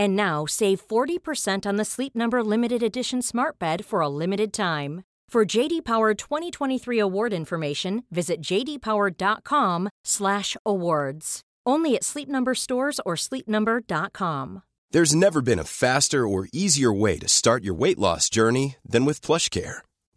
And now save 40% on the Sleep Number limited edition Smart Bed for a limited time. For JD Power 2023 award information, visit jdpower.com/awards. Only at Sleep Number stores or sleepnumber.com. There's never been a faster or easier way to start your weight loss journey than with PlushCare.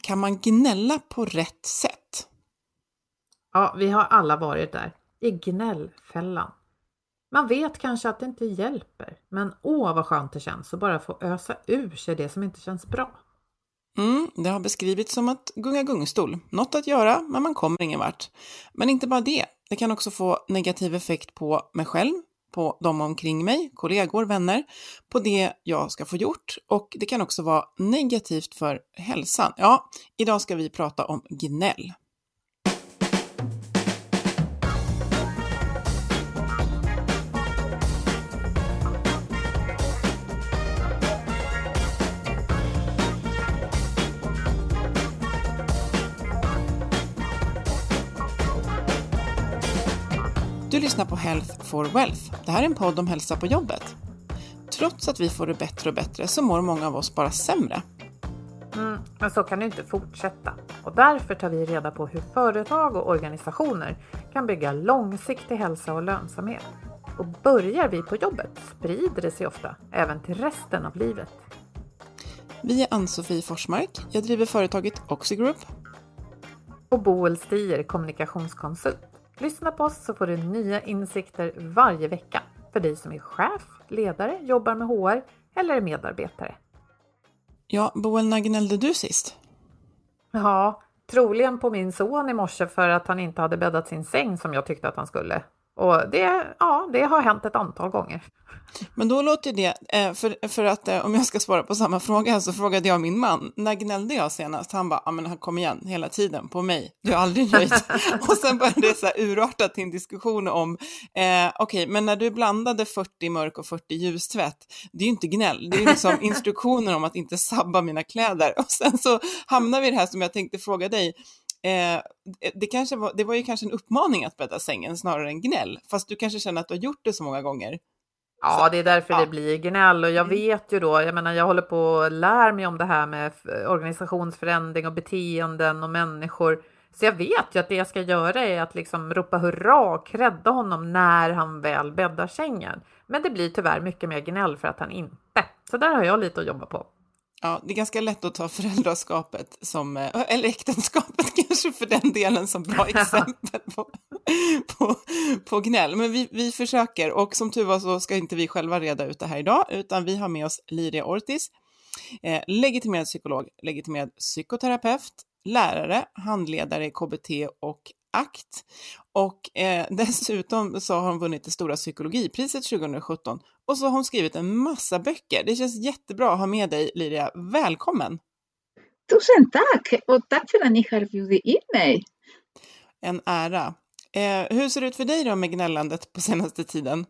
Kan man gnälla på rätt sätt? Ja, vi har alla varit där, i gnällfällan. Man vet kanske att det inte hjälper, men åh vad skönt det känns att bara få ösa ur sig det som inte känns bra. Mm, det har beskrivits som att gunga gungstol. Något att göra, men man kommer ingen vart. Men inte bara det. Det kan också få negativ effekt på mig själv, på de omkring mig, kollegor, vänner, på det jag ska få gjort och det kan också vara negativt för hälsan. Ja, idag ska vi prata om gnäll. Du lyssnar på Health for Wealth. Det här är en podd om hälsa på jobbet. Trots att vi får det bättre och bättre så mår många av oss bara sämre. Mm, men så kan det inte fortsätta och därför tar vi reda på hur företag och organisationer kan bygga långsiktig hälsa och lönsamhet. Och börjar vi på jobbet sprider det sig ofta även till resten av livet. Vi är Ann-Sofie Forsmark. Jag driver företaget Oxigroup. Och Boel Stier, kommunikationskonsult. Lyssna på oss så får du nya insikter varje vecka för dig som är chef, ledare, jobbar med HR eller är medarbetare. Ja, Boel, när gnällde du sist? Ja, troligen på min son i morse för att han inte hade bäddat sin säng som jag tyckte att han skulle. Och det, ja, det har hänt ett antal gånger. Men då låter det, eh, för, för att eh, om jag ska svara på samma fråga så frågade jag min man, när gnällde jag senast? Han bara, ja men han kom igen hela tiden på mig, du är aldrig nöjd. och sen började det så här urarta till en diskussion om, eh, okej, okay, men när du blandade 40 mörk och 40 ljustvätt, det är ju inte gnäll, det är liksom instruktioner om att inte sabba mina kläder. Och sen så hamnar vi i det här som jag tänkte fråga dig, Eh, det, kanske var, det var ju kanske en uppmaning att bädda sängen snarare än gnäll, fast du kanske känner att du har gjort det så många gånger. Ja, det är därför ja. det blir gnäll och jag mm. vet ju då, jag menar jag håller på och lär mig om det här med organisationsförändring och beteenden och människor. Så jag vet ju att det jag ska göra är att liksom ropa hurra och credda honom när han väl bäddar sängen. Men det blir tyvärr mycket mer gnäll för att han inte. Så där har jag lite att jobba på. Ja, det är ganska lätt att ta föräldraskapet som, eh, eller äktenskapet kanske för den delen som bra exempel på, på, på gnäll. Men vi, vi försöker och som tur var så ska inte vi själva reda ut det här idag, utan vi har med oss Liria Ortiz, eh, legitimerad psykolog, legitimerad psykoterapeut, lärare, handledare i KBT och ACT. Och eh, dessutom så har hon vunnit det stora psykologipriset 2017 och så har hon skrivit en massa böcker. Det känns jättebra att ha med dig Liria. Välkommen! Tusen tack! Och tack för att ni har bjudit in mig. En ära. Eh, hur ser det ut för dig då med gnällandet på senaste tiden?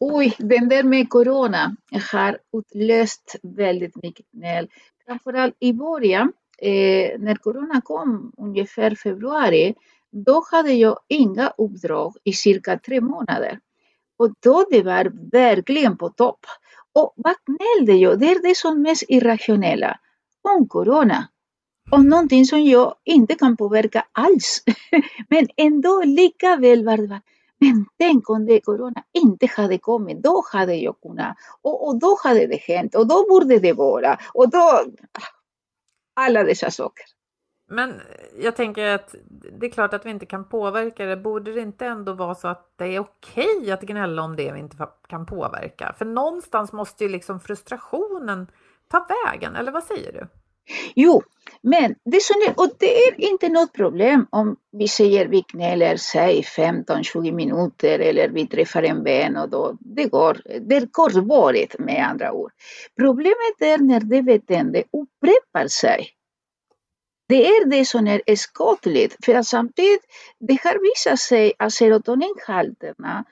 Oj, den där med corona har utlöst väldigt mycket gnäll. Framförallt i början, eh, när corona kom, ungefär februari, då hade jag inga uppdrag i cirka tre månader. Och då det var verkligen på topp. Och vad gnällde jag? Det är det som mest irrationella. Om corona. Om någonting som jag inte kan påverka alls. Men ändå lika väl var det men tänk om det corona inte hade kommit, då hade jag kunnat, och, och då hade det hänt, och då borde det vara, och då... Ah, alla dessa saker. Men jag tänker att det är klart att vi inte kan påverka det. Borde det inte ändå vara så att det är okej att gnälla om det vi inte kan påverka? För någonstans måste ju liksom frustrationen ta vägen, eller vad säger du? Jo, men det, som är, och det är inte något problem om vi säger vi gnäller, säg 15-20 minuter eller vi träffar en vän och då det går, det är kortvarigt med andra ord. Problemet är när det beteendet upprepar sig. Det är det som är skadligt, för att samtidigt det har visat sig att serotoninhalterna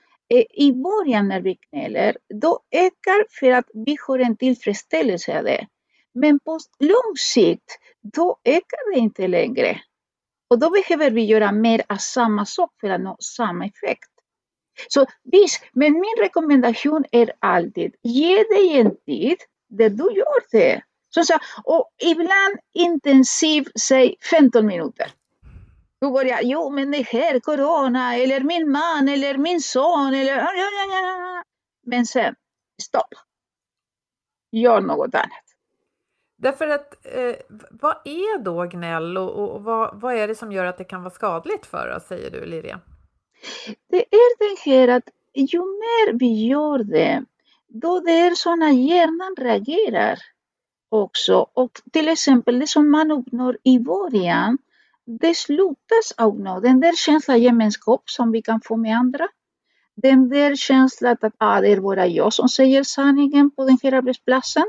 i början när vi gnäller, då ökar för att vi har en tillfredsställelse av det. Men på lång sikt, då ökar det inte längre. Och då behöver vi göra mer av samma sak för att nå samma effekt. Så visst, men min rekommendation är alltid, ge dig en tid där du gör det. Så, så, och ibland intensiv, säg 15 minuter. Då börjar jo men det här, corona, eller min man, eller min son, eller... Men sen, stopp. Gör något annat. Därför att eh, vad är då gnäll och, och, och vad, vad, är det som gör att det kan vara skadligt för oss, säger du Liria? Det är det här att ju mer vi gör det, då det är sådana hjärnan reagerar också. Och till exempel det som man uppnår i början, det slutas uppnå. Den där känslan gemenskap som vi kan få med andra. Den där känslan att ah, det är bara jag som säger sanningen på den här arbetsplatsen.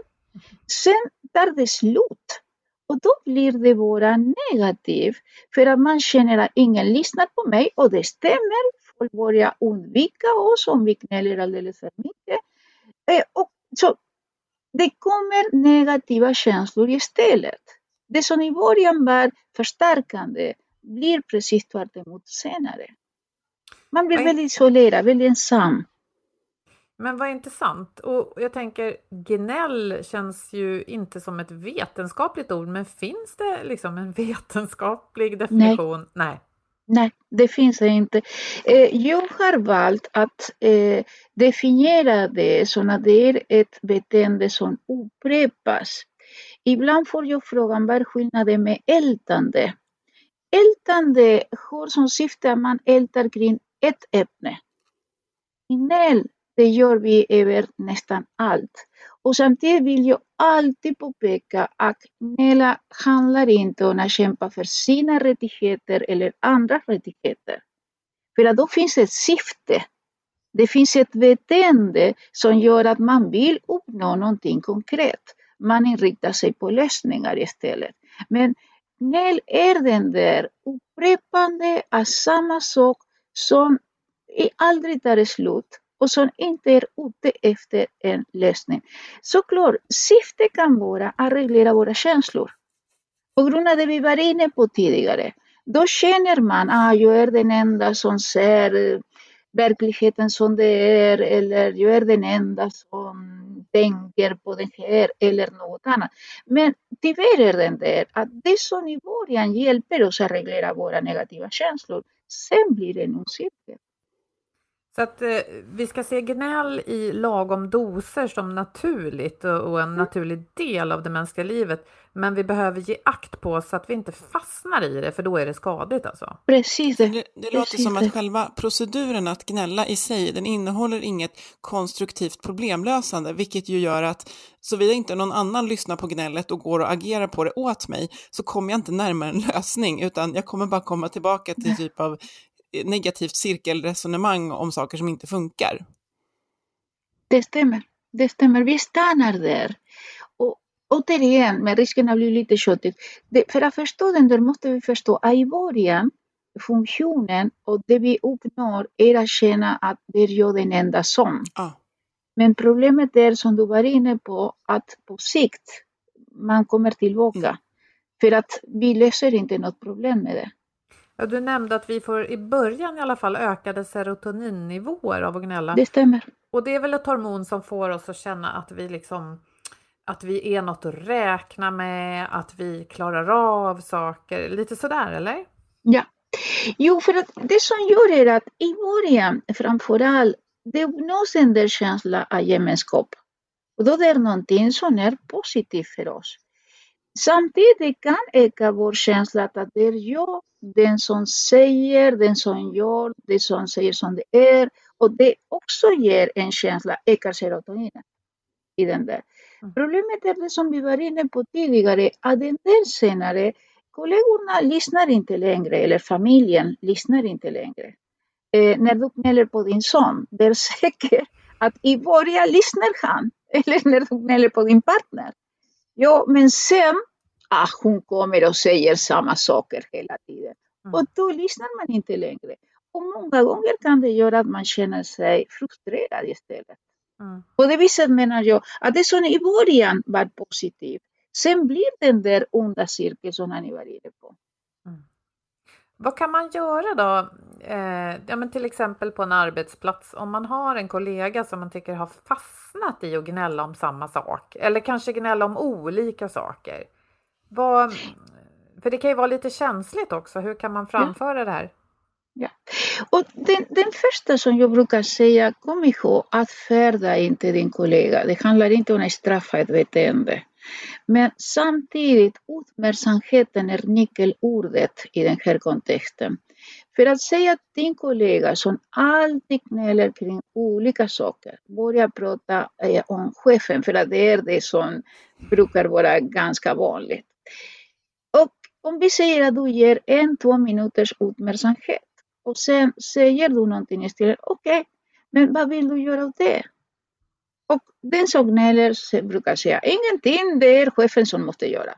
Sen tar det slut. Och då blir det bara negativt för att man känner att ingen lyssnar på mig och det stämmer. Folk börjar undvika oss om vi gnäller alldeles för mycket. Eh, och så det kommer negativa känslor istället. Det som i början var förstärkande blir precis tvärt emot senare. Man blir väldigt isolerad, väldigt ensam. Men vad intressant. Och jag tänker, gnäll känns ju inte som ett vetenskapligt ord, men finns det liksom en vetenskaplig definition? Nej. Nej. Nej, det finns det inte. Eh, jag har valt att eh, definiera det som att det är ett beteende som upprepas. Ibland får jag frågan vad är skillnaden med ältande? Ältande har som syfte att man ältar kring ett ämne. Gnäll det gör vi över nästan allt. Och samtidigt vill jag alltid påpeka att NELA handlar inte om att kämpa för sina rättigheter eller andras rättigheter. För att då finns ett syfte. Det finns ett beteende som gör att man vill uppnå någonting konkret. Man inriktar sig på lösningar istället. Men NEL är den där upprepande av samma sak som e aldrig tar slut och som inte är ute efter en lösning. Såklart, syftet kan vara att reglera våra känslor. På grund av det vi var inne på tidigare, då känner man att ah, jag är den enda som ser eh, verkligheten som det är eller jag är den enda som tänker på det här eller något annat. Men tyvärr är det där att det som i början hjälper oss att reglera våra negativa känslor, sen blir det en cirkel. Så att eh, vi ska se gnäll i lagom doser som naturligt och, och en mm. naturlig del av det mänskliga livet. Men vi behöver ge akt på så att vi inte fastnar i det, för då är det skadligt alltså. Precis. Det, det låter som att själva proceduren att gnälla i sig, den innehåller inget konstruktivt problemlösande, vilket ju gör att såvida inte någon annan lyssnar på gnället och går och agerar på det åt mig, så kommer jag inte närmare en lösning, utan jag kommer bara komma tillbaka till typ av negativt cirkelresonemang om saker som inte funkar. Det stämmer. Det stämmer. Vi stannar där. Och återigen, med risken att bli lite tjötigt. Det, för att förstå den där måste vi förstå att i början, funktionen och det vi uppnår är att känna att det är jag den enda som. Ja. Men problemet är som du var inne på att på sikt man kommer tillbaka. Mm. För att vi löser inte något problem med det. Ja, du nämnde att vi får i början i alla fall ökade serotoninnivåer av att gnälla. Det stämmer. Och det är väl ett hormon som får oss att känna att vi liksom att vi är något att räkna med, att vi klarar av saker, lite sådär eller? Ja. Jo, för att det som gör är att i början framförallt det uppnås en del känsla av gemenskap. Och då det är någonting som är positivt för oss. Samtidigt kan öka vår känsla att det är jag, den som säger, den som gör, det som säger som det är. Och det också ger en känsla, ökar serotoninen i den där. Mm. Problemet är det som vi var inne på tidigare, att den där senare, kollegorna lyssnar inte längre, eller familjen lyssnar inte längre. Eh, när du gnäller på din son, det är säkert att i början lyssnar han, eller när du gnäller på din partner. Ja, men sen, ah, hon kommer och säger samma saker hela tiden. Mm. Och då lyssnar man inte längre. Och många gånger kan det göra att man känner sig frustrerad istället. Mm. På det viset menar jag att det som i början var positivt, sen blir den där onda cirkeln som ni var inne på. Vad kan man göra då? Eh, ja, men till exempel på en arbetsplats om man har en kollega som man tycker har fastnat i att gnälla om samma sak eller kanske gnälla om olika saker. Vad, för det kan ju vara lite känsligt också. Hur kan man framföra det här? Ja. Och den, den första som jag brukar säga, kom ihåg att färda inte din kollega. Det handlar inte om att straffa ett beteende. Men samtidigt, uppmärksamheten är nyckelordet i den här kontexten. För att säga att din kollega som alltid gnäller kring olika saker, börja prata eh, om chefen, för att det är det som brukar vara ganska vanligt. Om vi säger att du ger en, två minuters uppmärksamhet och sen säger du någonting istället, okej, okay, men vad vill du göra av det? Och den som gnäller brukar säga, ingenting, det är chefen som måste göra.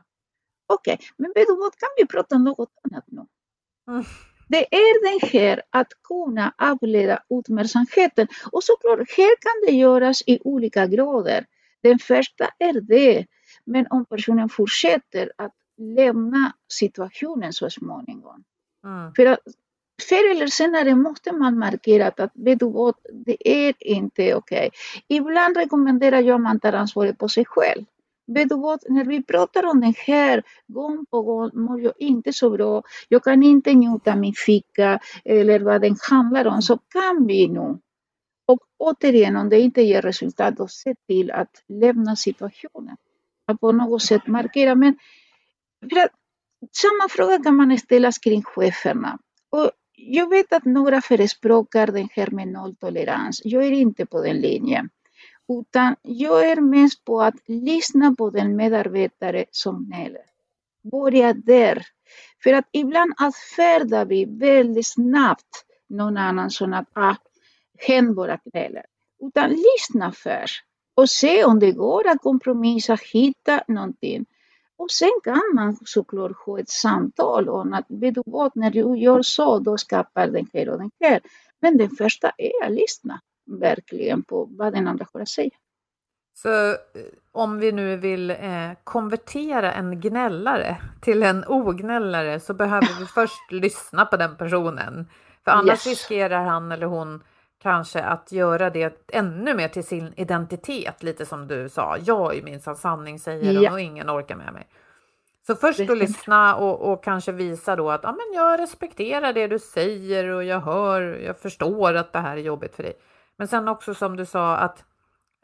Okej, okay, men vet du vad, kan vi prata om något annat nu? Mm. Det är den här att kunna avleda uppmärksamheten. Och såklart, här kan det göras i olika grader. Den första är det, men om personen fortsätter att lämna situationen så småningom. Mm. För att förr eller senare måste man markera att vet du vad, det är inte okej. Okay. Ibland rekommenderar jag att man tar ansvaret på sig själv. Vet du vad, när vi pratar om det här gång på gång mår jag inte så bra. Jag kan inte njuta min fika eller vad den handlar om. Så kan vi nu. Och återigen, om det inte ger resultat, då se till att lämna situationen. Att på något sätt markera. Men samma fråga kan man ställa kring cheferna. Och jag vet att några förespråkar den här med nolltolerans. Jag är inte på den linjen. Utan jag är mest på att lyssna på den medarbetare som gnäller. Börja där. För att ibland avfärdar vi väldigt snabbt någon annan som att ah, hen bara gnäller. Utan lyssna först och se om det går att kompromissa, hitta någonting. Och sen kan man såklart ha ett samtal om att vet du vad, när du gör så, då skapar den här och den här. Men den första är att lyssna verkligen på vad den andra har att säga. Så om vi nu vill eh, konvertera en gnällare till en ognällare så behöver vi först lyssna på den personen. För annars yes. riskerar han eller hon kanske att göra det ännu mer till sin identitet, lite som du sa. Jag är minsann sanningssägaren ja. och ingen orkar med mig. Så först att lyssna och, och, kanske visa då att ja, men jag respekterar det du säger och jag hör, jag förstår att det här är jobbigt för dig. Men sen också som du sa att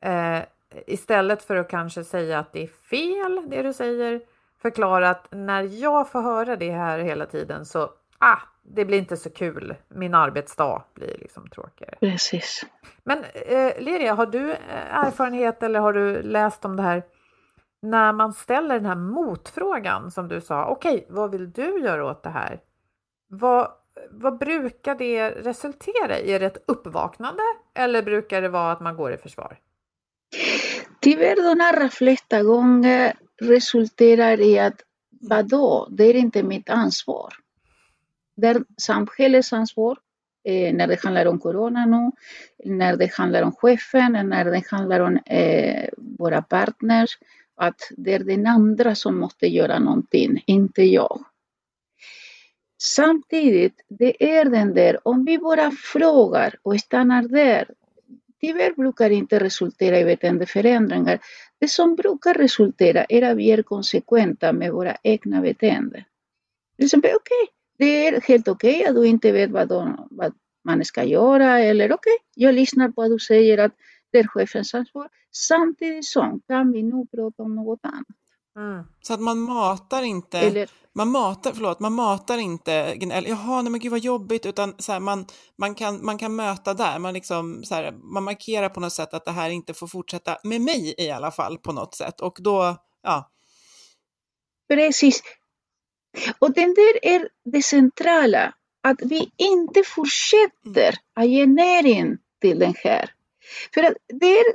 eh, istället för att kanske säga att det är fel det du säger, förklara att när jag får höra det här hela tiden så ah, det blir inte så kul. Min arbetsdag blir liksom tråkigare. Precis. Men eh, Liria, har du eh, erfarenhet eller har du läst om det här när man ställer den här motfrågan som du sa, okej, okay, vad vill du göra åt det här? Vad, vad brukar det resultera i? Är det ett uppvaknande eller brukar det vara att man går i försvar? Tyvärr de allra flesta gånger resulterar i att vadå, det är inte mitt ansvar. Det är samhällets ansvar eh, när det handlar om corona nu, när det handlar om chefen, när det handlar om eh, våra partners, att det är den andra som måste göra någonting, inte jag. Samtidigt, det är den där, om vi bara frågar och stannar där, tyvärr brukar inte resultera i beteendeförändringar. Det som brukar resultera är att vi är konsekventa med våra egna beteenden. Till exempel, okej, okay, det är helt okej okay att du inte vet vad, de, vad man ska göra eller okej, okay, jag lyssnar på att du säger att det är chefens ansvar. Samtidigt som kan vi nog prata om något annat. Mm. Så att man matar inte, Eller, man matar, förlåt, man matar inte gnäll, jaha, nej men gud vad jobbigt, utan så här, man, man, kan, man kan möta där, man, liksom, så här, man markerar på något sätt att det här inte får fortsätta, med mig i alla fall på något sätt, och då, ja. Precis. Och den där är det centrala, att vi inte fortsätter mm. att ge näring till den här. För att det är,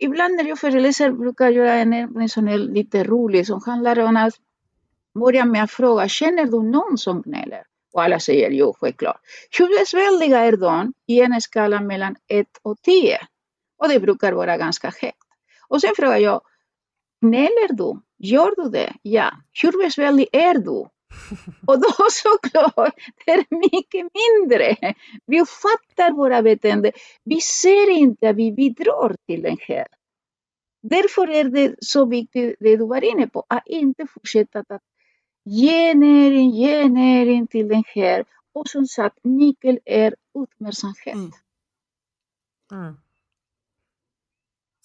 ibland när jag föreläser brukar jag göra en övning som är lite rolig som handlar om att börja med att fråga, känner du någon som gnäller? Och alla säger jo, självklart. Hur besvärliga är de i en skala mellan 1 och 10? Och det brukar vara ganska högt. Och sen frågar jag, gnäller du? Gör du det? Ja. Hur besvärlig är du? Och då såklart, det är mycket mindre. Vi fattar våra beteenden. Vi ser inte att vi bidrar till den här. Därför är det så viktigt, det du var inne på, att inte fortsätta att ge näring, ge näring till den här. Och som sagt, nyckeln är uppmärksamhet. Mm. Mm.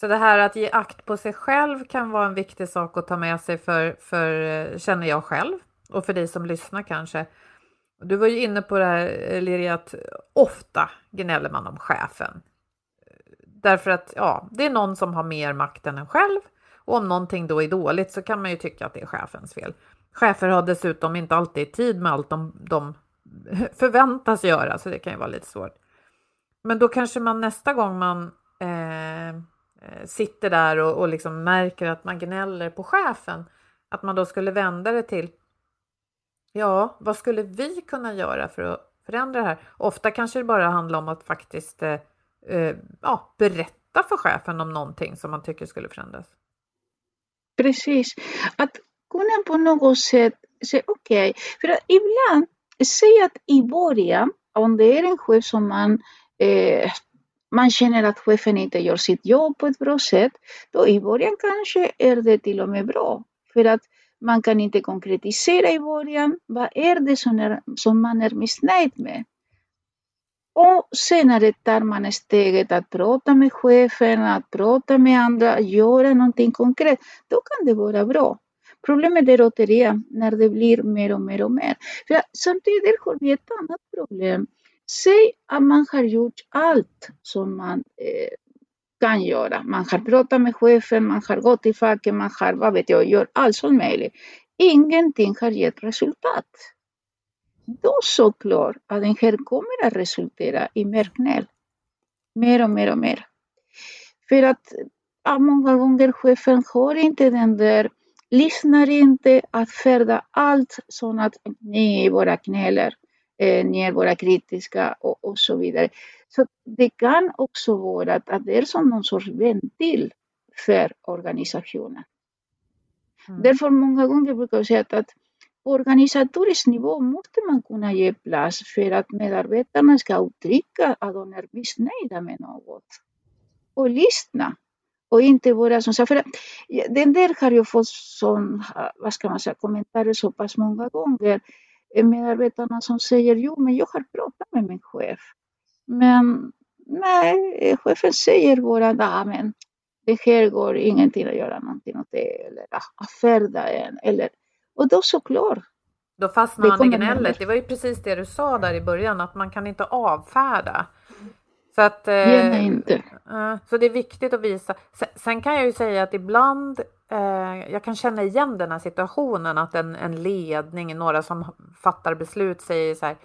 Så det här att ge akt på sig själv kan vara en viktig sak att ta med sig för, för eh, känner jag själv och för dig som lyssnar kanske. Du var ju inne på det här eh, Liri, att ofta gnäller man om chefen. Därför att ja, det är någon som har mer makt än en själv och om någonting då är dåligt så kan man ju tycka att det är chefens fel. Chefer har dessutom inte alltid tid med allt de, de förväntas göra, så det kan ju vara lite svårt. Men då kanske man nästa gång man eh, Eh, sitter där och, och liksom märker att man gnäller på chefen, att man då skulle vända det till Ja, vad skulle vi kunna göra för att förändra det här? Ofta kanske det bara handlar om att faktiskt eh, eh ja, berätta för chefen om någonting som man tycker skulle förändras. Precis, att kunna på något sätt säga okej, okay. för att ibland, säg att i början, om det är en chef som man eh, man känner att chefen inte gör sitt jobb på ett bra sätt, då i början kanske är det till och med bra. För att man kan inte konkretisera i början. Vad är det som, är, som man är missnöjd med? Och senare tar man steget att prata med chefen, att prata med andra, göra någonting konkret. Då kan det vara bra. Problemet är återigen när det blir mer och mer och mer. För samtidigt har vi ett annat problem. Säg att man har gjort allt som man eh, kan göra. Man har pratat med chefen, man har gått till facket, man har, vad vet jag, gjort allt som möjligt. Ingenting har gett resultat. Då såklart att den här kommer att resultera i mer gnäll. Mer och mer och mer. För att ja, många gånger chefen har inte den där, lyssnar inte att färda allt sånt att ni bara gnäller, eh, ni är bara kritiska och, och så vidare. Så det kan också vara att, att det är som någon sorts ventil för organisationen. Mm. Därför många gånger brukar jag säga att, att på organisatorisk nivå måste man kunna ge plats för att medarbetarna ska uttrycka att de är missnöjda med något. Och lyssna. Och inte vara som så. För den där har jag fått som, vad ska man säga, kommentarer så pass många gånger. Medarbetarna som säger jo men jag har pratat med min chef. Men nej, chefen säger bara att men det här går ingenting att göra någonting åt det eller avfärda en. Eller, och då såklart. Då fastnar man i gnället. Det var ju precis det du sa där i början, att man kan inte avfärda. Så, att, eh, inte. Eh, så det är viktigt att visa. Sen, kan jag ju säga att ibland, eh, jag kan känna igen den här situationen, att en, en ledning, några som fattar beslut säger så här,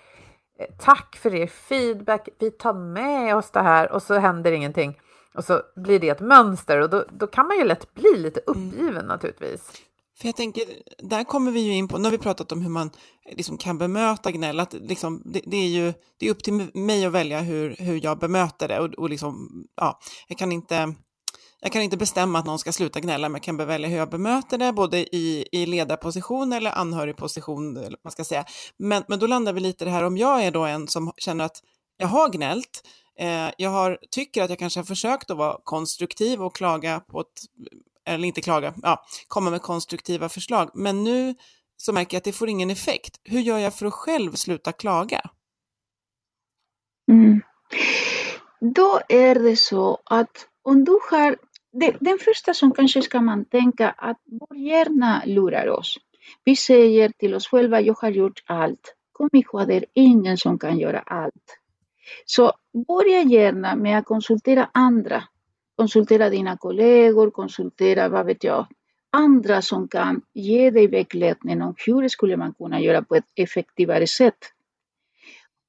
Tack för er feedback. Vi tar med oss det här och så händer ingenting. Och så blir det ett mönster och då, då kan man ju lätt bli lite uppgiven mm. naturligtvis. För jag tänker, där kommer vi ju in på, nu har vi pratat om hur man eh, liksom kan bemöta gnäll, att liksom, det, det, är ju det är upp till mig att välja hur, hur jag bemöter det och, och liksom, ja, jag kan inte jag kan inte bestämma att någon ska sluta gnälla, men jag kan välja hur jag bemöter det, både i, i ledarposition eller anhörigposition, eller man ska säga. Men, men då landar vi lite i det här, om jag är då en som känner att jag har gnällt, eh, jag har, tycker att jag kanske har försökt att vara konstruktiv och klaga på ett, eller inte klaga, ja, komma med konstruktiva förslag, men nu så märker jag att det får ingen effekt. Hur gör jag för att själv sluta klaga? Mm. Då är det så att om du har det, den första som kanske ska man tänka att vår hjärna lurar oss. Vi säger till oss själva, jag har gjort allt. Kom ihåg, det är ingen som kan göra allt. Så börja gärna med att konsultera andra. Konsultera dina kollegor, konsultera, vad vet jag, andra som kan ge dig vägledning om hur skulle man kunna göra på ett effektivare sätt.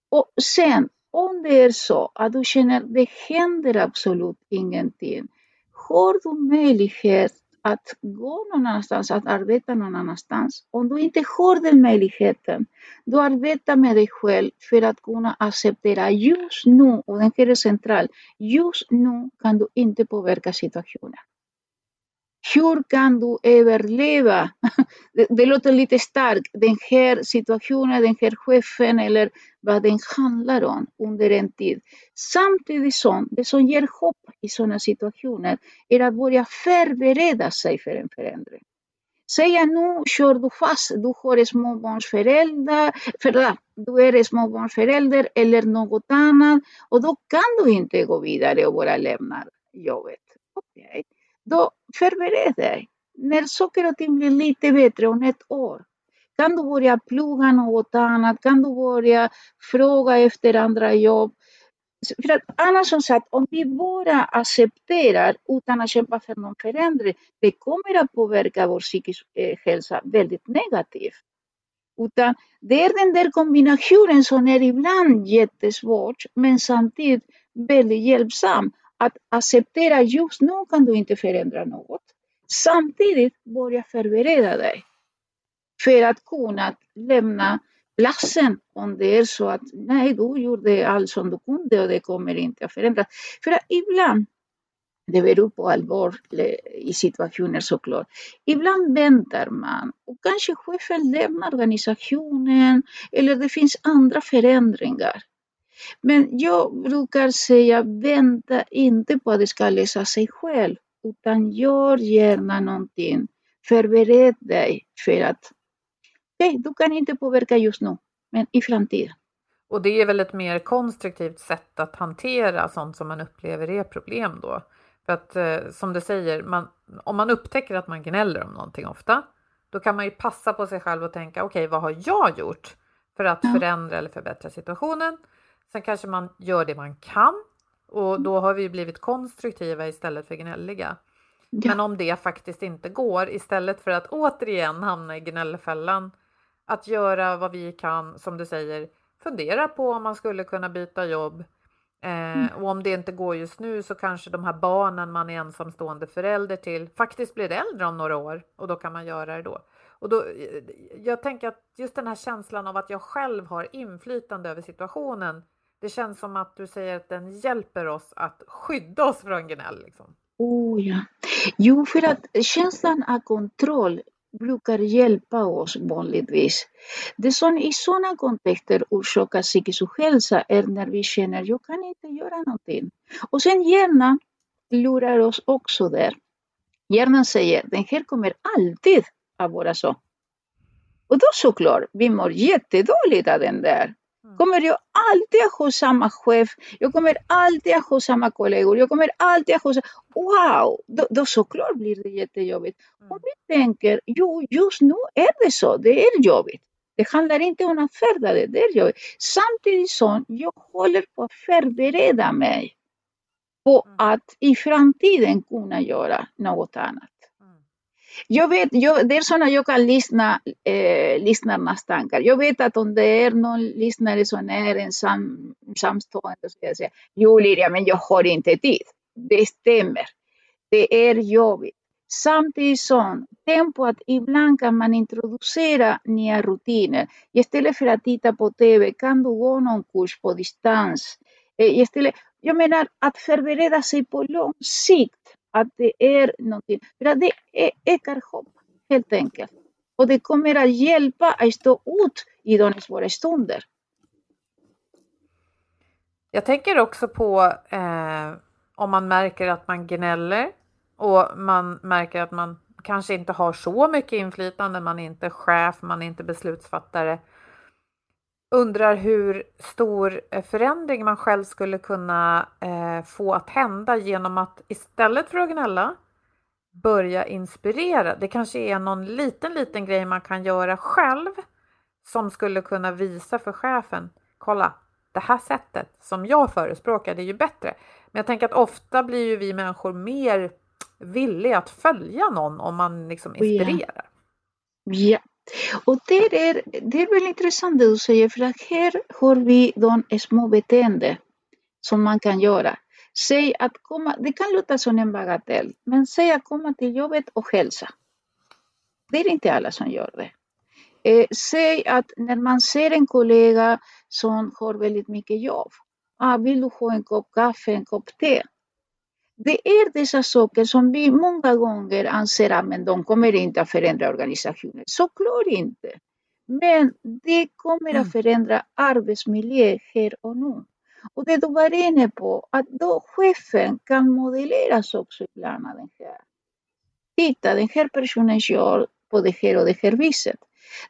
Och sen, om det är så att du känner att det händer absolut ingenting, har du möjlighet att gå någon annanstans, att arbeta någon annanstans. Om du inte har den möjligheten, du arbetar med dig själv för att kunna acceptera just nu, och den här är central, just nu kan du inte påverka situationen. Hur kan du överleva? Det, det låter lite starkt, den här situationen, den här chefen eller vad den handlar om under en tid. Samtidigt som det som ger hopp i sådana situationer är att börja förbereda sig för en förändring. Säga nu kör du fast, du har småbarnsförälder, förlåt, du är småbarnsförälder eller något annat och då kan du inte gå vidare och bara lämna jobbet. Okay. Då förbered dig. När saker och ting blir lite bättre om ett år kan du börja plugga något annat, kan du börja fråga efter andra jobb. För att annars som sagt, om vi bara accepterar utan att kämpa för någon förändring, det kommer att påverka vår psykiska eh, hälsa väldigt negativt. Utan det är den där kombinationen som är ibland jättesvår, men samtidigt väldigt hjälpsam att acceptera just nu kan du inte förändra något. Samtidigt börja förbereda dig för att kunna lämna platsen om det är så att nej, du gjorde allt som du kunde och det kommer inte att förändras. För att ibland, det beror på allvar i situationer såklart. Ibland väntar man och kanske chefen lämnar organisationen eller det finns andra förändringar. Men jag brukar säga, vänta inte på att det ska lösa sig själv, utan gör gärna någonting. Förbered dig för att, okay, du kan inte påverka just nu, men i framtiden. Och det är väl ett mer konstruktivt sätt att hantera sånt som man upplever är problem då? För att eh, som du säger, man, om man upptäcker att man gnäller om någonting ofta, då kan man ju passa på sig själv och tänka, okej, okay, vad har jag gjort för att ja. förändra eller förbättra situationen? Sen kanske man gör det man kan och då har vi blivit konstruktiva istället för gnälliga. Ja. Men om det faktiskt inte går, istället för att återigen hamna i gnällfällan, att göra vad vi kan, som du säger, fundera på om man skulle kunna byta jobb. Eh, mm. Och om det inte går just nu så kanske de här barnen man är ensamstående förälder till faktiskt blir äldre om några år och då kan man göra det då. Och då, eh, jag tänker att just den här känslan av att jag själv har inflytande över situationen det känns som att du säger att den hjälper oss att skydda oss från gnäll. Liksom. Oh, ja. Jo, för att känslan av kontroll brukar hjälpa oss vanligtvis. Det som i sådana kontexter orsakar psykisk ohälsa är när vi känner att jag kan inte göra någonting. Och sen hjärnan lurar oss också där. Hjärnan säger den här kommer alltid att vara så. Och då såklart, vi mår jättedåligt av den där. Mm. kommer jag alltid att ha samma chef, jag kommer alltid att ha samma kollegor, jag kommer alltid att ha samma... Wow! Då, då såklart blir det jättejobbigt. Mm. Om vi tänker, jo, just nu är det så, det är jobbigt. Det handlar inte om att färda det, det är jobbigt. Samtidigt som jag håller på att förbereda mig på mm. att i framtiden kunna göra något annat. Jag vet, jag, det är sådana jag kan lyssna, eh, lyssnarnas tankar. Jag vet att om det är någon lyssnare som är ensam, ensamstående så jag säga, jo Liria, men jag har inte tid. det stämmer. Det är jobbigt. Samtidigt som, tänk på att ibland kan man introducera nya rutiner. Istället för att titta på TV kan du gå någon kurs på distans. Eh, istället, jag menar att förbereda sig på lång sikt, att det är någonting. För att det ökar hopp, helt enkelt. Och det kommer att hjälpa att stå ut i de svåra stunder. Jag tänker också på eh, om man märker att man gnäller och man märker att man kanske inte har så mycket inflytande, man är inte chef, man är inte beslutsfattare. Undrar hur stor eh, förändring man själv skulle kunna eh, få att hända genom att istället för att gnälla börja inspirera. Det kanske är någon liten, liten grej man kan göra själv som skulle kunna visa för chefen. Kolla, det här sättet som jag förespråkar, det är ju bättre. Men jag tänker att ofta blir ju vi människor mer villiga att följa någon om man liksom inspirerar. Ja. Och det är, det är väl intressant det du säger, för att här har vi de små beteenden som man kan göra. Säg att komma, det kan låta som en bagatell, men säg att komma till jobbet och hälsa. Det är inte alla som gör det. Eh, säg att när man ser en kollega som har väldigt mycket jobb, ah, vill du ha en kopp kaffe, en kopp te? Det är dessa saker som vi många gånger anser att de kommer inte att förändra organisationen. Såklart inte. Men det kommer att mm. förändra arbetsmiljö här och nu. Och det du var inne på, att då chefen kan modelleras också ibland av den här. Titta, den här personen gör på det här och det här viset.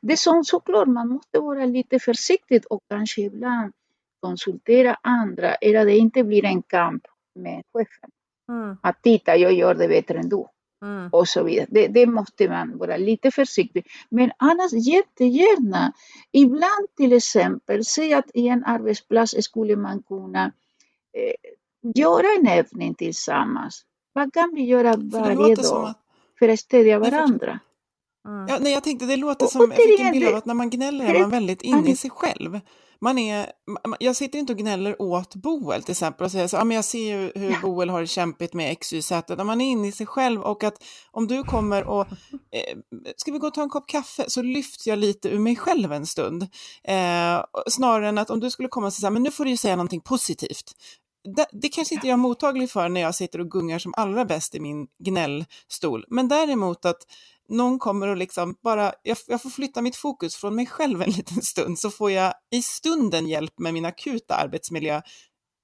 Det som såklart man måste vara lite försiktig och kanske ibland konsultera andra, att det inte blir en kamp med chefen. Mm. Att titta, jag gör det bättre än du. Mm. Och så vidare. Det, det, måste man vara lite försiktig. Men annars jättegärna. Ibland till exempel, säg att i en arbetsplats skulle man kunna eh, göra en övning tillsammans. Vad kan vi göra varje dag att... för att stödja varandra? Mm. Ja, nej, jag tänkte det låter som, jag fick en bild av att när man gnäller är man väldigt inne i sig själv. Man är, jag sitter inte och gnäller åt Boel till exempel och säger så, ja, men jag ser ju hur Boel har kämpigt med X, Y, Z. Man är inne i sig själv och att om du kommer och eh, ska vi gå och ta en kopp kaffe så lyfter jag lite ur mig själv en stund. Eh, snarare än att om du skulle komma och säga, men nu får du ju säga någonting positivt. Det, det kanske inte jag är mottaglig för när jag sitter och gungar som allra bäst i min gnällstol. Men däremot att någon kommer och liksom bara, jag, jag, får flytta mitt fokus från mig själv en liten stund, så får jag i stunden hjälp med min akuta arbetsmiljö,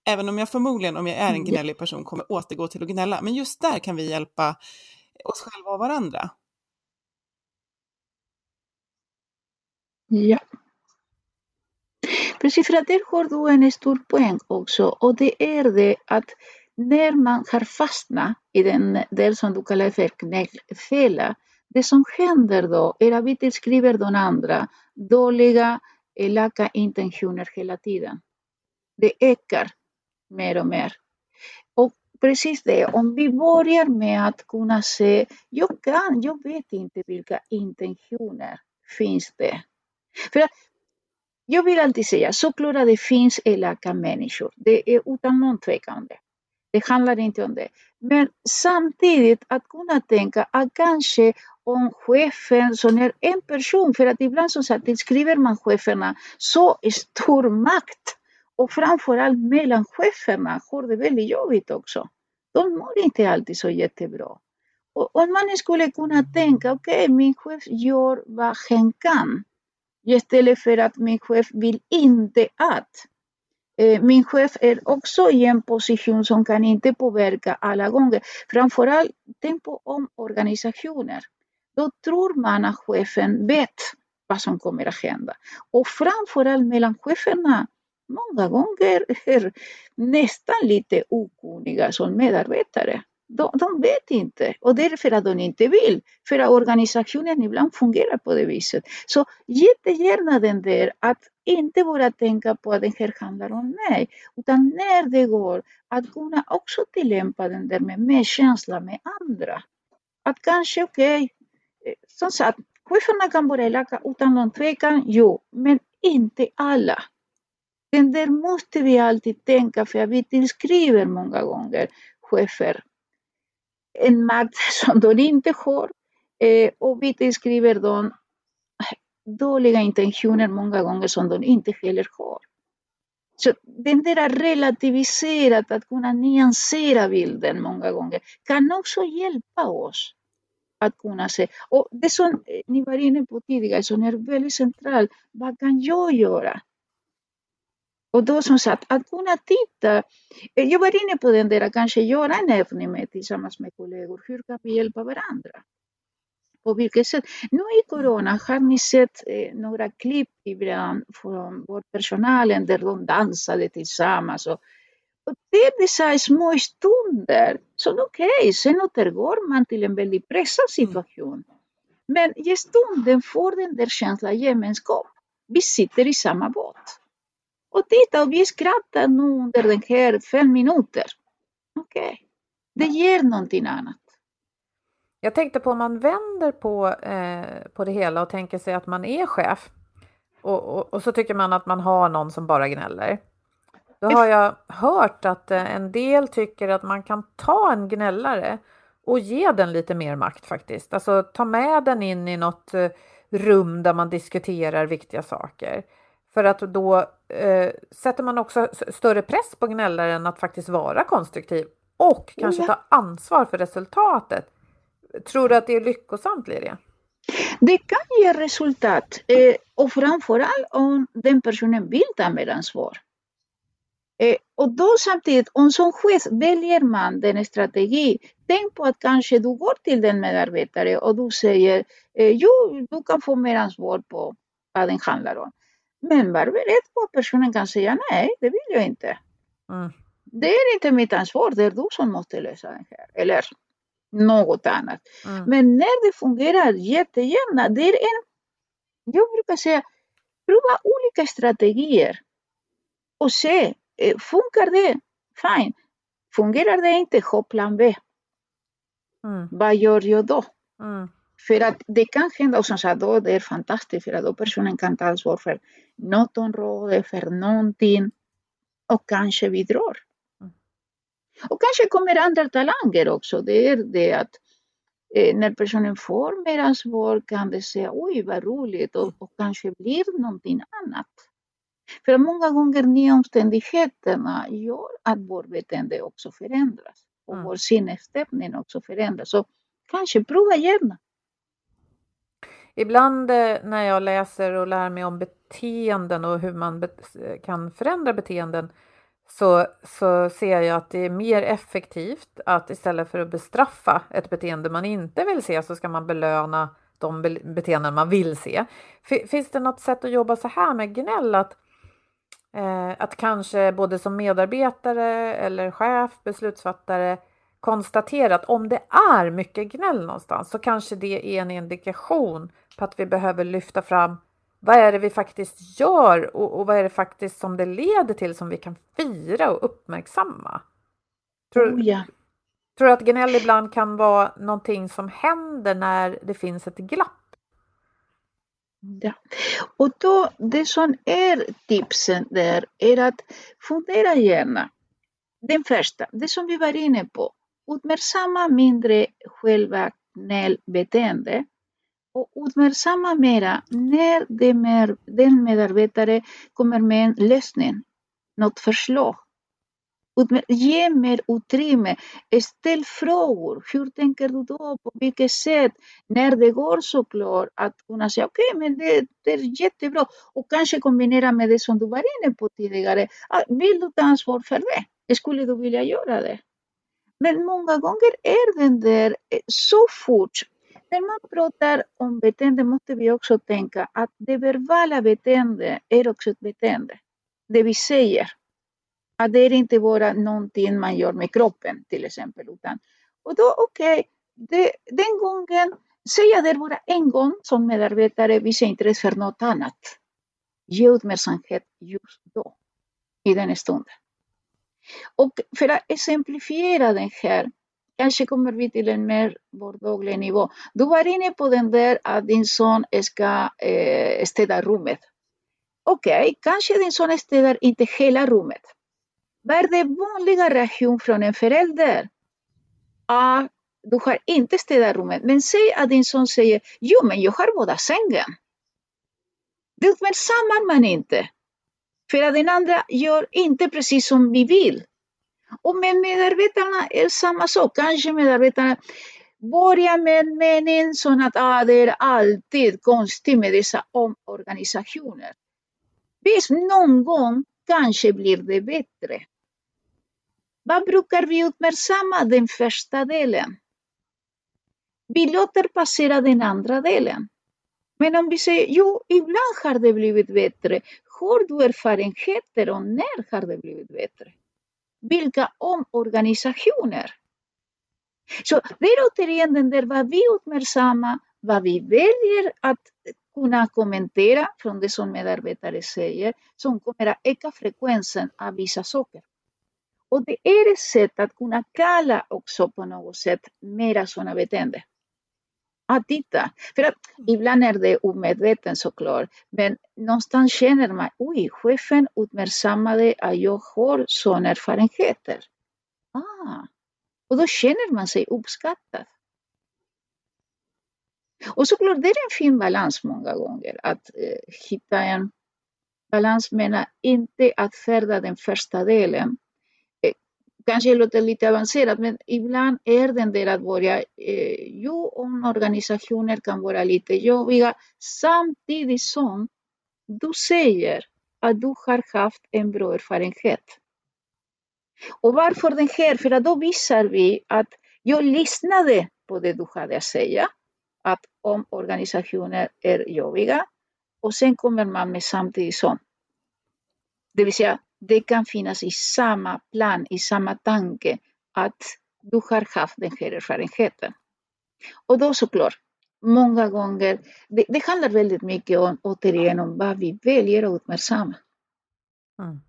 även om jag förmodligen, om jag är en gnällig person, kommer återgå till att gnälla. Men just där kan vi hjälpa oss själva och varandra. Ja. Precis, för att där har du en stor poäng också, och det är det att när man har fastnat i den del som du kallar för knäckfälla, det som händer då är att vi tillskriver de andra dåliga, elaka intentioner hela tiden. Det ökar mer och mer. Och precis det, om vi börjar med att kunna se, jag kan, jag vet inte vilka intentioner finns det. För att jag vill alltid säga, såklart att det finns elaka människor, det är e utan någon tvekan det. Det handlar inte om det. Men samtidigt att kunna tänka att kanske om chefen som är en person, för att ibland så sagt, tillskriver man cheferna så stor makt och framförallt mellan cheferna har det väldigt jobbigt också. De mår inte alltid så jättebra. Och om man skulle kunna tänka, okej, okay, min chef gör vad hen kan. Istället för att min chef vill inte att. Eh, min chef är också i en position som kan inte påverka alla gånger. Framförallt, tänk på omorganisationer. Då tror man att chefen vet vad som kommer att hända. Och framförallt mellan cheferna, många gånger är nästan lite okunniga som medarbetare. De, de vet inte och därför att de inte vill. För att organisationen ibland fungerar på det viset. Så jättegärna den där att inte bara tänka på att det här handlar om mig, utan när det går att kunna också tillämpa den där med medkänsla med andra. Att kanske, okej, okay, som sagt, cheferna kan vara elaka utan någon tvekan, jo, men inte alla. Den där måste vi alltid tänka, för vi tillskriver många gånger chefer en makt som de inte har eh, och vi tillskriver dem dåliga intentioner många gånger som de inte heller har. Så den där relativiserat, att kunna nyansera bilden många gånger, kan också hjälpa oss att kunna se. Och det som ni var inne på tidigare, som är väldigt centralt, vad kan jag göra? Och då som sagt, att kunna titta. Jag var inne på den där, kanske göra en övning med tillsammans med kollegor. Hur kan vi hjälpa varandra? På vilket sätt? Nu i corona har ni sett eh, några klipp ibland från vårdpersonalen där de dansade tillsammans. Och, och det är dessa små stunder. Så okej, okay, sen återgår man till en väldigt pressad situation. Men i stunden får den där känslan gemenskap. Vi sitter i samma båt. Och titta, vi skrattar nu under den här fem minuter. Okej, okay. det ger någonting annat. Jag tänkte på om man vänder på, eh, på det hela och tänker sig att man är chef och, och, och, så tycker man att man har någon som bara gnäller. Då har jag hört att eh, en del tycker att man kan ta en gnällare och ge den lite mer makt faktiskt. Alltså ta med den in i något eh, rum där man diskuterar viktiga saker. För att då eh, sätter man också större press på gnällaren att faktiskt vara konstruktiv och kanske ta ansvar för resultatet. Tror du att det är lyckosamt, Liria? Det kan ge resultat eh, och framförallt om den personen vill ta mer ansvar. Eh, och då samtidigt, om som chef väljer man den strategi, tänk på att kanske du går till den medarbetare och du säger eh, jo, du kan få mer ansvar på vad den handlar om. Men var beredd på att personen kan säga nej, det vill jag inte. Mm. Det är inte mitt ansvar, det är du som måste lösa det här. Eller något annat. Mm. Men när det fungerar jättegärna, det är en, jag brukar säga, prova olika strategier och se, eh, funkar det? Fine. Fungerar det inte, ha plan B. Mm. Vad gör jag då? Mm. För att det kan hända, och som sagt, då det är fantastiskt, för att då personen kan ta ansvar för något område, för någonting och kanske bidrar. Mm. Och kanske kommer andra talanger också. Det är det att eh, när personen får mer ansvar kan det säga oj vad roligt och, och kanske blir någonting annat. För många gånger nya omständigheterna gör att vårt beteende också förändras och mm. vår sinnesstämning också förändras. Så kanske prova gärna. Ibland eh, när jag läser och lär mig om beteenden och hur man eh, kan förändra beteenden så, så ser jag att det är mer effektivt att istället för att bestraffa ett beteende man inte vill se så ska man belöna de beteenden man vill se. Finns det något sätt att jobba så här med gnäll? Att, eh, att kanske både som medarbetare eller chef, beslutsfattare konstatera att om det är mycket gnäll någonstans så kanske det är en indikation på att vi behöver lyfta fram vad är det vi faktiskt gör och, och vad är det faktiskt som det leder till som vi kan fira och uppmärksamma? Tror, oh ja. tror du att gnäll ibland kan vara någonting som händer när det finns ett glapp? Ja. Och då, det som är tipsen där är att fundera gärna. Den första, det som vi var inne på, uppmärksamma mindre själva gnällbeteende och uppmärksamma mera när den medarbetare kommer med en lösning, något förslag. Ge mer utrymme, ställ frågor. Hur tänker du då? På vilket sätt? När det går såklart att kunna säga okej, okay, men det, det, är jättebra. Och kanske kombinera med det som du var inne på tidigare. Ah, vill du ta ansvar för det? Skulle du vilja göra det? Men många gånger är den där eh, så fort. När man pratar om beteende måste vi också tänka att det verbala beteendet är också ett beteende. Det vi säger. Att det är inte bara någonting man gör med kroppen till exempel. Utan, och då, okej, okay, den gången, säga det bara en gång som medarbetare, visa intresse för något annat. Ge uppmärksamhet just då, i den stunden. Och för att exemplifiera det här, kanske kommer vi till en mer vardaglig nivå. Du var inne på den där att din son ska eh, städa rummet. Okej, okay, kanske din son städar inte hela rummet. Vad är det vanliga reaktionen från en förälder? ah, du har inte städat rummet. Men säg att din son säger, jo men jag har båda sängen. Det uppmärksammar man inte. För att den andra gör inte precis som vi vill. Och med medarbetarna är samma sak. Kanske medarbetarna börjar med meningen att ah, det är alltid konstigt med dessa omorganisationer. Visst, någon gång kanske blir det bättre. Vad brukar vi uppmärksamma den första delen? Vi låter passera den andra delen. Men om vi säger, jo, ibland har det blivit bättre. Har du erfarenheter och när har det blivit bättre? Vilka omorganisationer? Så det är återigen den där vad vi uppmärksammar, vad vi väljer att kunna kommentera från det som medarbetare säger, som kommer att öka frekvensen av vissa saker. Och det är ett sätt att kunna kalla också på något sätt mera sådana beteenden. Att titta. För att ibland är det omedvetet såklart, men någonstans känner man, oj, chefen uppmärksammade att jag har sådana erfarenheter. Ah, och då känner man sig uppskattad. Och såklart, det är en fin balans många gånger att eh, hitta en balans, menar inte att färda den första delen. Kanske låter lite avancerat, men ibland är den där att börja, eh, jo, om organisationer kan vara lite jobbiga, samtidigt som du säger att du har haft en bra erfarenhet. Och varför den här? För att då visar vi att jag lyssnade på det du hade att säga, att om organisationer är jobbiga, och sen kommer man med samtidigt som. Det vill säga, det kan finnas i samma plan, i samma tanke, att du har haft den här erfarenheten. Och då såklart, många gånger, det, det handlar väldigt mycket om, återigen om vad vi väljer att uppmärksamma. Mm.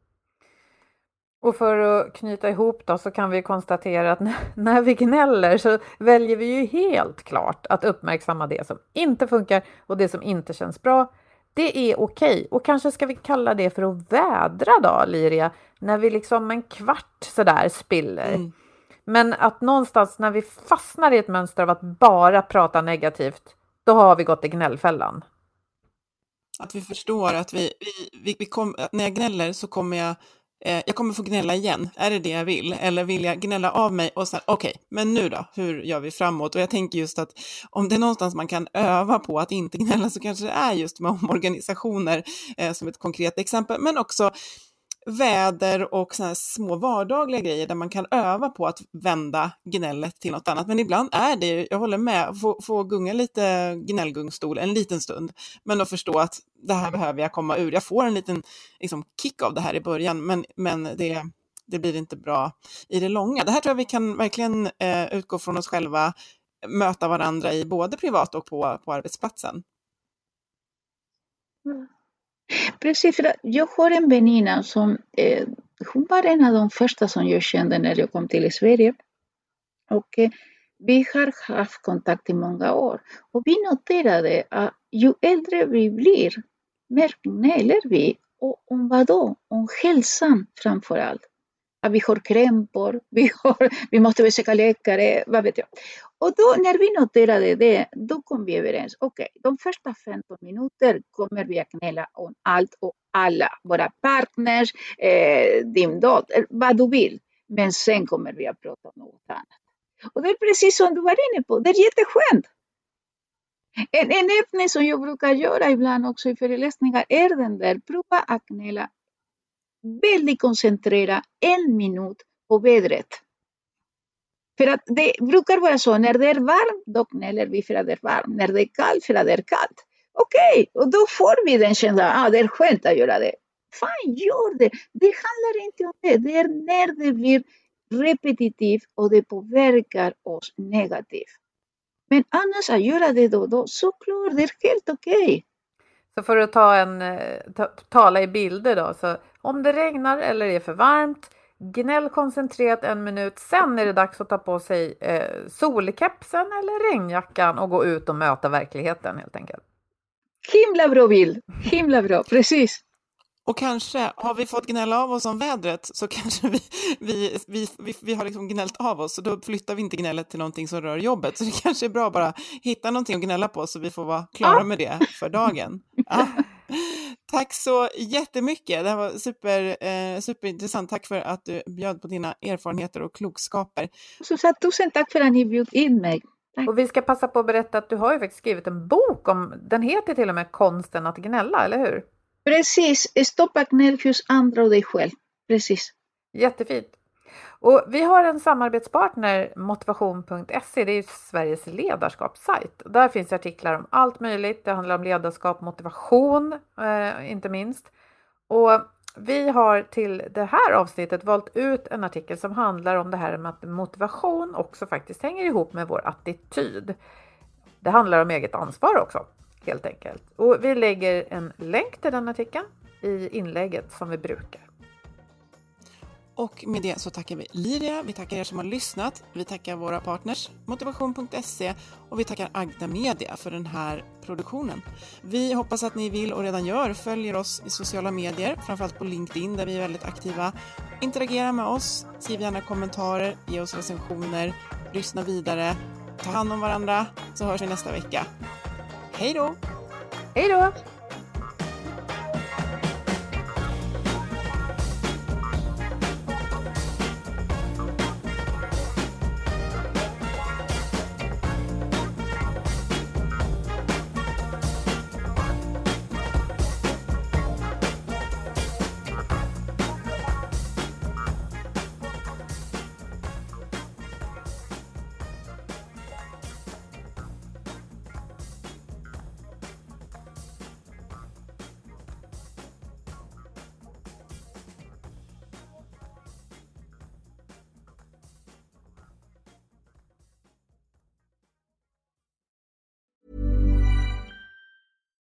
Och för att knyta ihop då så kan vi konstatera att när vi gnäller så väljer vi ju helt klart att uppmärksamma det som inte funkar och det som inte känns bra. Det är okej okay. och kanske ska vi kalla det för att vädra då, Liria, när vi liksom en kvart sådär spiller. Mm. Men att någonstans när vi fastnar i ett mönster av att bara prata negativt, då har vi gått i gnällfällan. Att vi förstår att vi, vi, vi, vi kom, när jag gnäller så kommer jag eh, jag kommer få gnälla igen, är det det jag vill? Eller vill jag gnälla av mig och sen, okej, okay, men nu då, hur gör vi framåt? Och jag tänker just att om det är någonstans man kan öva på att inte gnälla så kanske det är just med omorganisationer eh, som ett konkret exempel, men också väder och såna små vardagliga grejer där man kan öva på att vända gnället till något annat. Men ibland är det, jag håller med, få, få gunga lite gnällgungstol en liten stund, men att förstå att det här behöver jag komma ur. Jag får en liten liksom, kick av det här i början, men, men det, det blir inte bra i det långa. Det här tror jag vi kan verkligen eh, utgå från oss själva, möta varandra i både privat och på, på arbetsplatsen. Mm. Precis, för jag har en väninna som, eh, hon var en av de första som jag kände när jag kom till Sverige. Och eh, vi har haft kontakt i många år. Och vi noterade att ju äldre vi blir, mer gnäller vi. Och om vad då? Om hälsan framför allt. Att vi har krämpor, vi, har, vi måste besöka läkare, vad vet jag. Och då när vi noterade det, då kom vi överens. Okej, okay, de första 15 minuter kommer vi att gnälla om allt och alla. Våra partners, eh, din dotter, vad du vill. Men sen kommer vi att prata om något annat. Och det är precis som du var inne på, det är jätteskönt. En, en öppning som jag brukar göra ibland också i föreläsningar är den där, prova att gnälla väldigt koncentrera en minut på vädret. För att det brukar vara så, när det är varmt, då gnäller vi för att det är varmt. När det är kallt, för att det är kallt. Okej, okay, och då får vi den känslan, ah, det är skönt att göra det. Fan, gör det. Det handlar inte om det. Det är när det blir repetitivt och det påverkar oss negativt. Men annars att göra det då och då, såklart, det är helt okej. Okay. Så för att ta en, eh, ta, tala i bilder då, så om det regnar eller är för varmt, gnäll koncentrerat en minut, sen är det dags att ta på sig eh, solkepsen eller regnjackan och gå ut och möta verkligheten helt enkelt. Himla bra bild, himla bra, precis. Och kanske har vi fått gnälla av oss om vädret så kanske vi, vi, vi, vi, vi har liksom gnällt av oss och då flyttar vi inte gnället till någonting som rör jobbet. Så det kanske är bra att bara hitta någonting att gnälla på så vi får vara klara med det för dagen. Ja. Tack så jättemycket. Det här var super, eh, superintressant. Tack för att du bjöd på dina erfarenheter och klokskaper. Susanne, tusen tack för att ni bjöd in mig. Tack. Och vi ska passa på att berätta att du har ju faktiskt skrivit en bok om, den heter till och med Konsten att gnälla, eller hur? Precis, stoppa gnäll hos andra och dig själv. Precis. Jättefint. Och vi har en samarbetspartner, motivation.se, det är Sveriges ledarskapssajt. Där finns artiklar om allt möjligt. Det handlar om ledarskap, motivation, eh, inte minst. Och vi har till det här avsnittet valt ut en artikel som handlar om det här med att motivation också faktiskt hänger ihop med vår attityd. Det handlar om eget ansvar också, helt enkelt. Och vi lägger en länk till den artikeln i inlägget som vi brukar. Och med det så tackar vi Liria, vi tackar er som har lyssnat, vi tackar våra partners motivation.se och vi tackar Agda Media för den här produktionen. Vi hoppas att ni vill och redan gör följer oss i sociala medier, framförallt på LinkedIn där vi är väldigt aktiva. Interagera med oss, skriv gärna kommentarer, ge oss recensioner, lyssna vidare, ta hand om varandra så hörs vi nästa vecka. Hej då! Hej då!